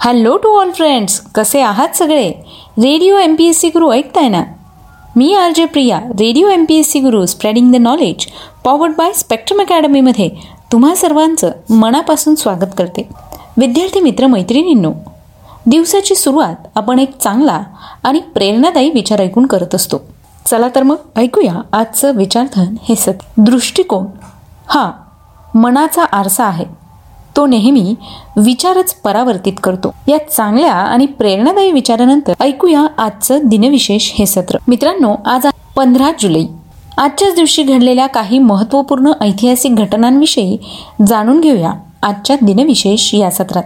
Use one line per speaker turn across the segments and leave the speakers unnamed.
Hello to all friends कसे आहात सगळे? Radio M P S C Guru ऐकताय ना? मी R J Priya Radio M P S C Guru spreading the knowledge powered by Spectrum अकॅडमीमध्ये तुम्हा सर्वांचं मनापासून स्वागत करते. विद्यार्थी मित्र मैत्रिणींनो दिवसाची सुरुवात आपण एक चांगला आणि प्रेरणादायी विचार ऐकून करत असतो. चला तर मग ऐकूया आजचं विचारधन हे सत दृष्टिकोन. हा मनाचा आरसा आहे. तो नेहमी विचारच परावर्तित करतो. या चांगल्या आणि प्रेरणादायी विचारानंतर ऐकूया आजचं दिनविशेष हे सत्र. मित्रांनो आज पंधरा जुलै. आजच्याच दिवशी घडलेल्या काही महत्त्वपूर्ण ऐतिहासिक घटनांविषयी जाणून घेऊया आजच्या दिनविशेष या सत्रात.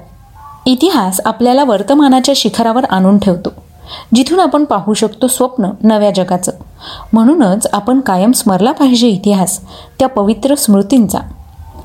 इतिहास आपल्याला वर्तमानाच्या शिखरावर आणून ठेवतो जिथून आपण पाहू शकतो स्वप्न नव्या जगाचं. म्हणूनच आपण कायम स्मरला पाहिजे इतिहास त्या पवित्र स्मृतींचा.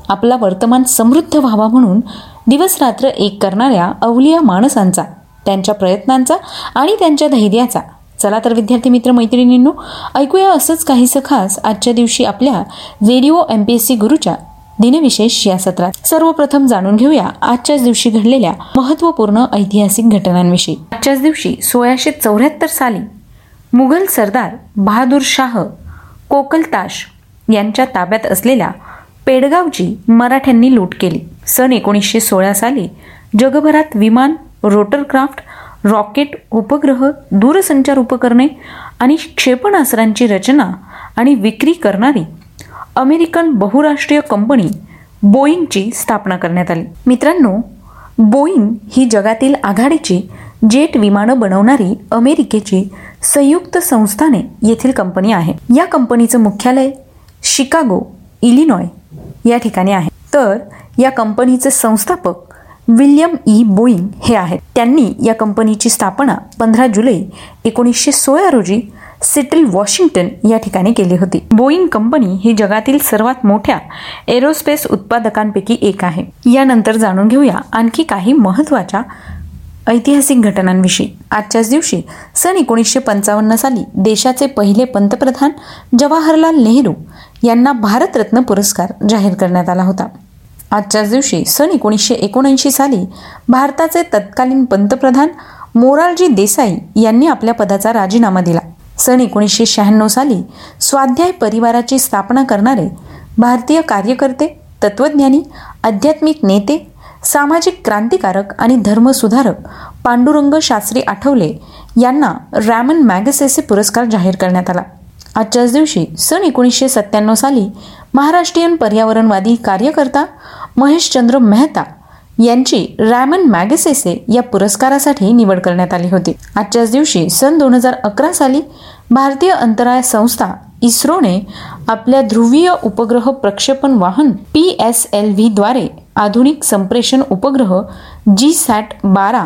आपला वर्तमान समृद्ध व्हावा म्हणून दिवसरात्र एक करणाऱ्या अवलिया माणसांचा त्यांच्या प्रयत्नांचा आणि त्यांच्या धैर्याचा. चला तर विद्यार्थी मित्र मैत्रिणींनो ऐकूया असंच काहीसं खास आजच्या दिवशी आपल्या Radio M P S C गुरुच्या दिनविशेष या सत्रात. सर्वप्रथम जाणून घेऊया आजच्याच दिवशी घडलेल्या महत्त्वपूर्ण ऐतिहासिक घटनांविषयी. आजच्याच दिवशी सोळाशे चौऱ्याहत्तर साली मुघल सरदार बहादूर शाह कोकलताश यांच्या ताब्यात असलेल्या पेडगावची मराठ्यांनी लूट केली. सन एकोणीसशे सोळा साली जगभरात विमान रोटरक्राफ्ट रॉकेट उपग्रह दूरसंचार उपकरणे आणि क्षेपणास्त्रांची रचना आणि विक्री करणारी अमेरिकन बहुराष्ट्रीय कंपनी बोईंगची स्थापना करण्यात आली. मित्रांनो बोईंग ही जगातील आघाडीची जेट विमानं बनवणारी अमेरिकेची संयुक्त संस्थाने येथील कंपनी आहे. या कंपनीचं मुख्यालय शिकागो इलिनॉय. या ठिकाणी आहे. तर या कंपनीचे संस्थापक विल्यम ई. बोईंग हे आहेत. त्यांनी या कंपनीची स्थापना पंधरा जुलै एकोणीसशे सोळा रोजी सिटल वॉशिंग्टन या ठिकाणी केली होती. बोईंग कंपनी ही जगातील सर्वात मोठ्या एरोस्पेस उत्पादकांपैकी एक आहे. यानंतर जाणून घेऊया आणखी काही महत्त्वाच्या ऐतिहासिक घटनांविषयी. आजच्याच दिवशी सन एकोणीसशे पंचावन्न साली देशाचे पहिले पंतप्रधान जवाहरलाल नेहरू यांना भारतरत्न पुरस्कार जाहीर करण्यात आला होता. आजच्याच दिवशी सन एकोणीसशे एकोणऐंशी साली भारताचे तत्कालीन पंतप्रधान मोरारजी देसाई यांनी आपल्या पदाचा राजीनामा दिला. सन एकोणीसशे शहाण्णव साली स्वाध्याय परिवाराची स्थापना करणारे भारतीय कार्यकर्ते तत्वज्ञानी आध्यात्मिक नेते सामाजिक क्रांतिकारक आणि धर्मसुधारक पांडुरंग शास्त्री आठवले यांना रॅमन मॅगसेसे पुरस्कार जाहीर करण्यात आला. आजच्याच दिवशी सन एकोणीसशे सत्त्याण्णव साली महाराष्ट्रीयन पर्यावरणवादी कार्यकर्ता महेशचंद्र मेहता यांची रॅमन मॅगसेसे या पुरस्कारासाठी निवड करण्यात आली होती. आजच्याच दिवशी सन दोन हजार अकरा साली भारतीय अंतराळ संस्था इस्रोने आपल्या ध्रुवीय उपग्रह प्रक्षेपण वाहन पी एस एल व्हीद्वारे आधुनिक संप्रेषण उपग्रह जी सॅट बारा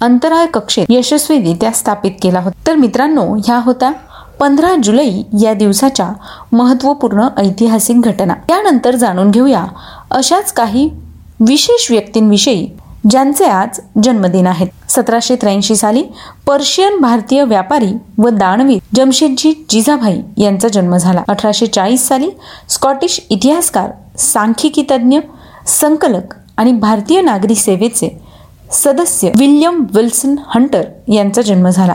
अंतराळ कक्षेत यशस्वीरित्या स्थापित केला होता. तर मित्रांनो ह्या होत्या पंधरा जुलै या दिवसाच्या महत्त्वपूर्ण ऐतिहासिक घटना. त्यानंतर जाणून घेऊया अशाच काही विशेष व्यक्तींविषयी ज्यांचे आज जन्मदिन आहेत. सतराशे त्र्याऐंशी साली पर्शियन भारतीय व्यापारी व दानवीर जमशेदजी जिजाभाई यांचा जन्म झाला. अठराशे चाळीस साली स्कॉटिश इतिहासकार सांख्यिकी तज्ज्ञ संकलक आणि भारतीय नागरी सेवेचे सदस्य विल्यम विल्सन हंटर यांचा जन्म झाला.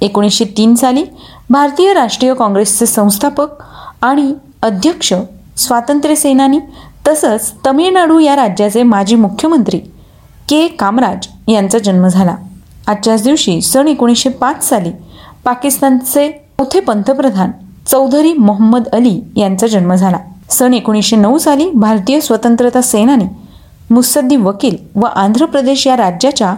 एकोणीसशे तीन साली भारतीय राष्ट्रीय काँग्रेसचे संस्थापक आणि अध्यक्ष स्वातंत्र्य सेनानी तसंच तमिळनाडू या राज्याचे माजी मुख्यमंत्री के कामराज यांचा जन्म झाला. आजच्याच दिवशी सन एकोणीसशे पाच साली पाकिस्तानचे चौथे पंतप्रधान चौधरी मोहम्मद अली यांचा जन्म झाला. सन एकोणीसशे नऊ साली भारतीय स्वतंत्रता सेनानी मुसद्दी वकील व आंध्र प्रदेश या राज्याच्या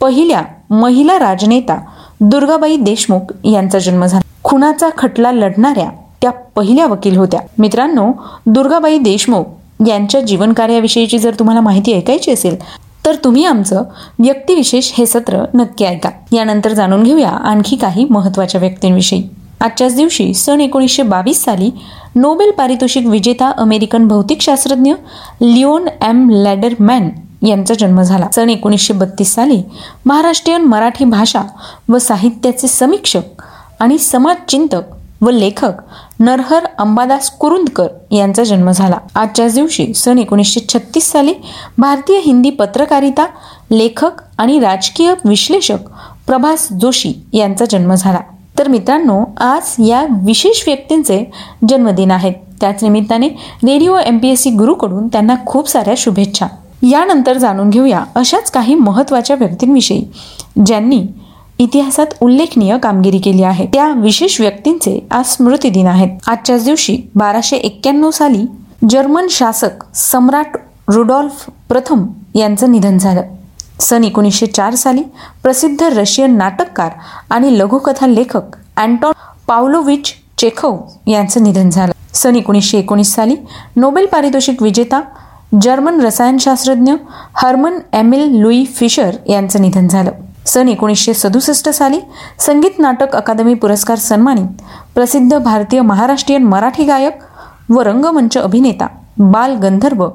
पहिल्या महिला राजनेता दुर्गाबाई देशमुख यांचा जन्म झाला. खुनाचा खटला लढणाऱ्या त्या पहिल्या वकील होत्या. मित्रांनो दुर्गाबाई देशमुख यांच्या जीवनकार्याविषयीची जर तुम्हाला माहिती ऐकायची असेल तर तुम्ही आमचं व्यक्तिविशेष हे सत्र नक्की ऐका. यानंतर जाणून घेऊया आणखी काही महत्त्वाच्या व्यक्तींविषयी. आजच्याच दिवशी सन एकोणीसशे बावीस साली नोबेल पारितोषिक विजेता अमेरिकन भौतिकशास्त्रज्ञ लिओन एम लॅडरमॅन यांचा जन्म झाला. सन एकोणीसशे बत्तीस साली महाराष्ट्रीयन मराठी भाषा व साहित्याचे समीक्षक आणि समाजचिंतक व लेखक नरहर अंबादास कुरुंदकर यांचा जन्म झाला. आजच्याच दिवशी सन एकोणीसशे छत्तीस साली भारतीय हिंदी पत्रकारिता लेखक आणि राजकीय विश्लेषक प्रभास जोशी यांचा जन्म झाला. तर मित्रांनो आज या विशेष व्यक्तींचे जन्मदिन आहेत त्याच निमित्ताने Radio M P S C गुरुकडून त्यांना खूप साऱ्या शुभेच्छा. यानंतर जाणून घेऊया अशाच काही महत्त्वाच्या व्यक्तींविषयी ज्यांनी इतिहासात उल्लेखनीय कामगिरी केली आहे. त्या विशेष व्यक्तींचे आज स्मृती दिन आहेत. आजच्याच दिवशी बाराशे एक्क्याण्णव साली जर्मन शासक सम्राट रुडॉल्फ प्रथम यांचं निधन झालं. सन एकोणीसशे चार साली प्रसिद्ध रशियन नाटककार आणि लघुकथा लेखक अँटॉन पावलोविच चेखव यांचं निधन झालं. सन एकोणीसशे एकोणीस साली नोबेल पारितोषिक विजेता जर्मन रसायनशास्त्रज्ञ हर्मन एमिल लुई फिशर यांचं निधन झालं. सन एकोणीसशे सदुसष्ट साली संगीत नाटक अकादमी पुरस्कार सन्मानित प्रसिद्ध भारतीय महाराष्ट्रीयन मराठी गायक व रंगमंच अभिनेता बाल गंधर्व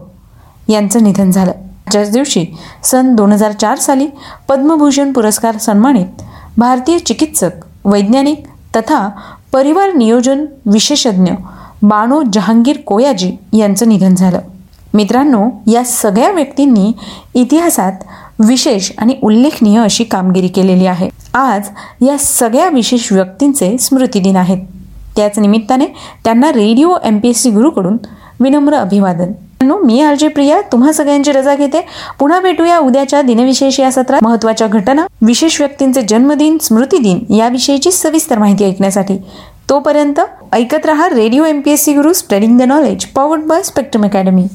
यांचं निधन झालं. त्याच दिवशी सन दोन हजार चार साली पद्मभूषण पुरस्कार सन्मानित भारतीय चिकित्सक वैज्ञानिक तथा परिवार नियोजन विशेषज्ञ बाणो जहांगीर कोयाजी यांचं निधन झालं. मित्रांनो या सगळ्या व्यक्तींनी इतिहासात विशेष आणि उल्लेखनीय अशी कामगिरी केलेली आहे. आज या सगळ्या विशेष व्यक्तींचे स्मृतिदिन आहेत. त्याच निमित्ताने त्यांना Radio M P S C गुरुकडून विनम्र अभिवादन. मी आर जे प्रिया तुम्हा सगळ्यांची रजा घेते. पुन्हा भेटूया उद्याच्या दिनविशेष या सत्रात. महत्त्वाच्या घटना विशेष व्यक्तींचे जन्मदिन स्मृती दिन याविषयीची सविस्तर माहिती ऐकण्यासाठी. तोपर्यंत ऐकत रहा Radio M P S C Guru spreading the knowledge powered by Spectrum Academy.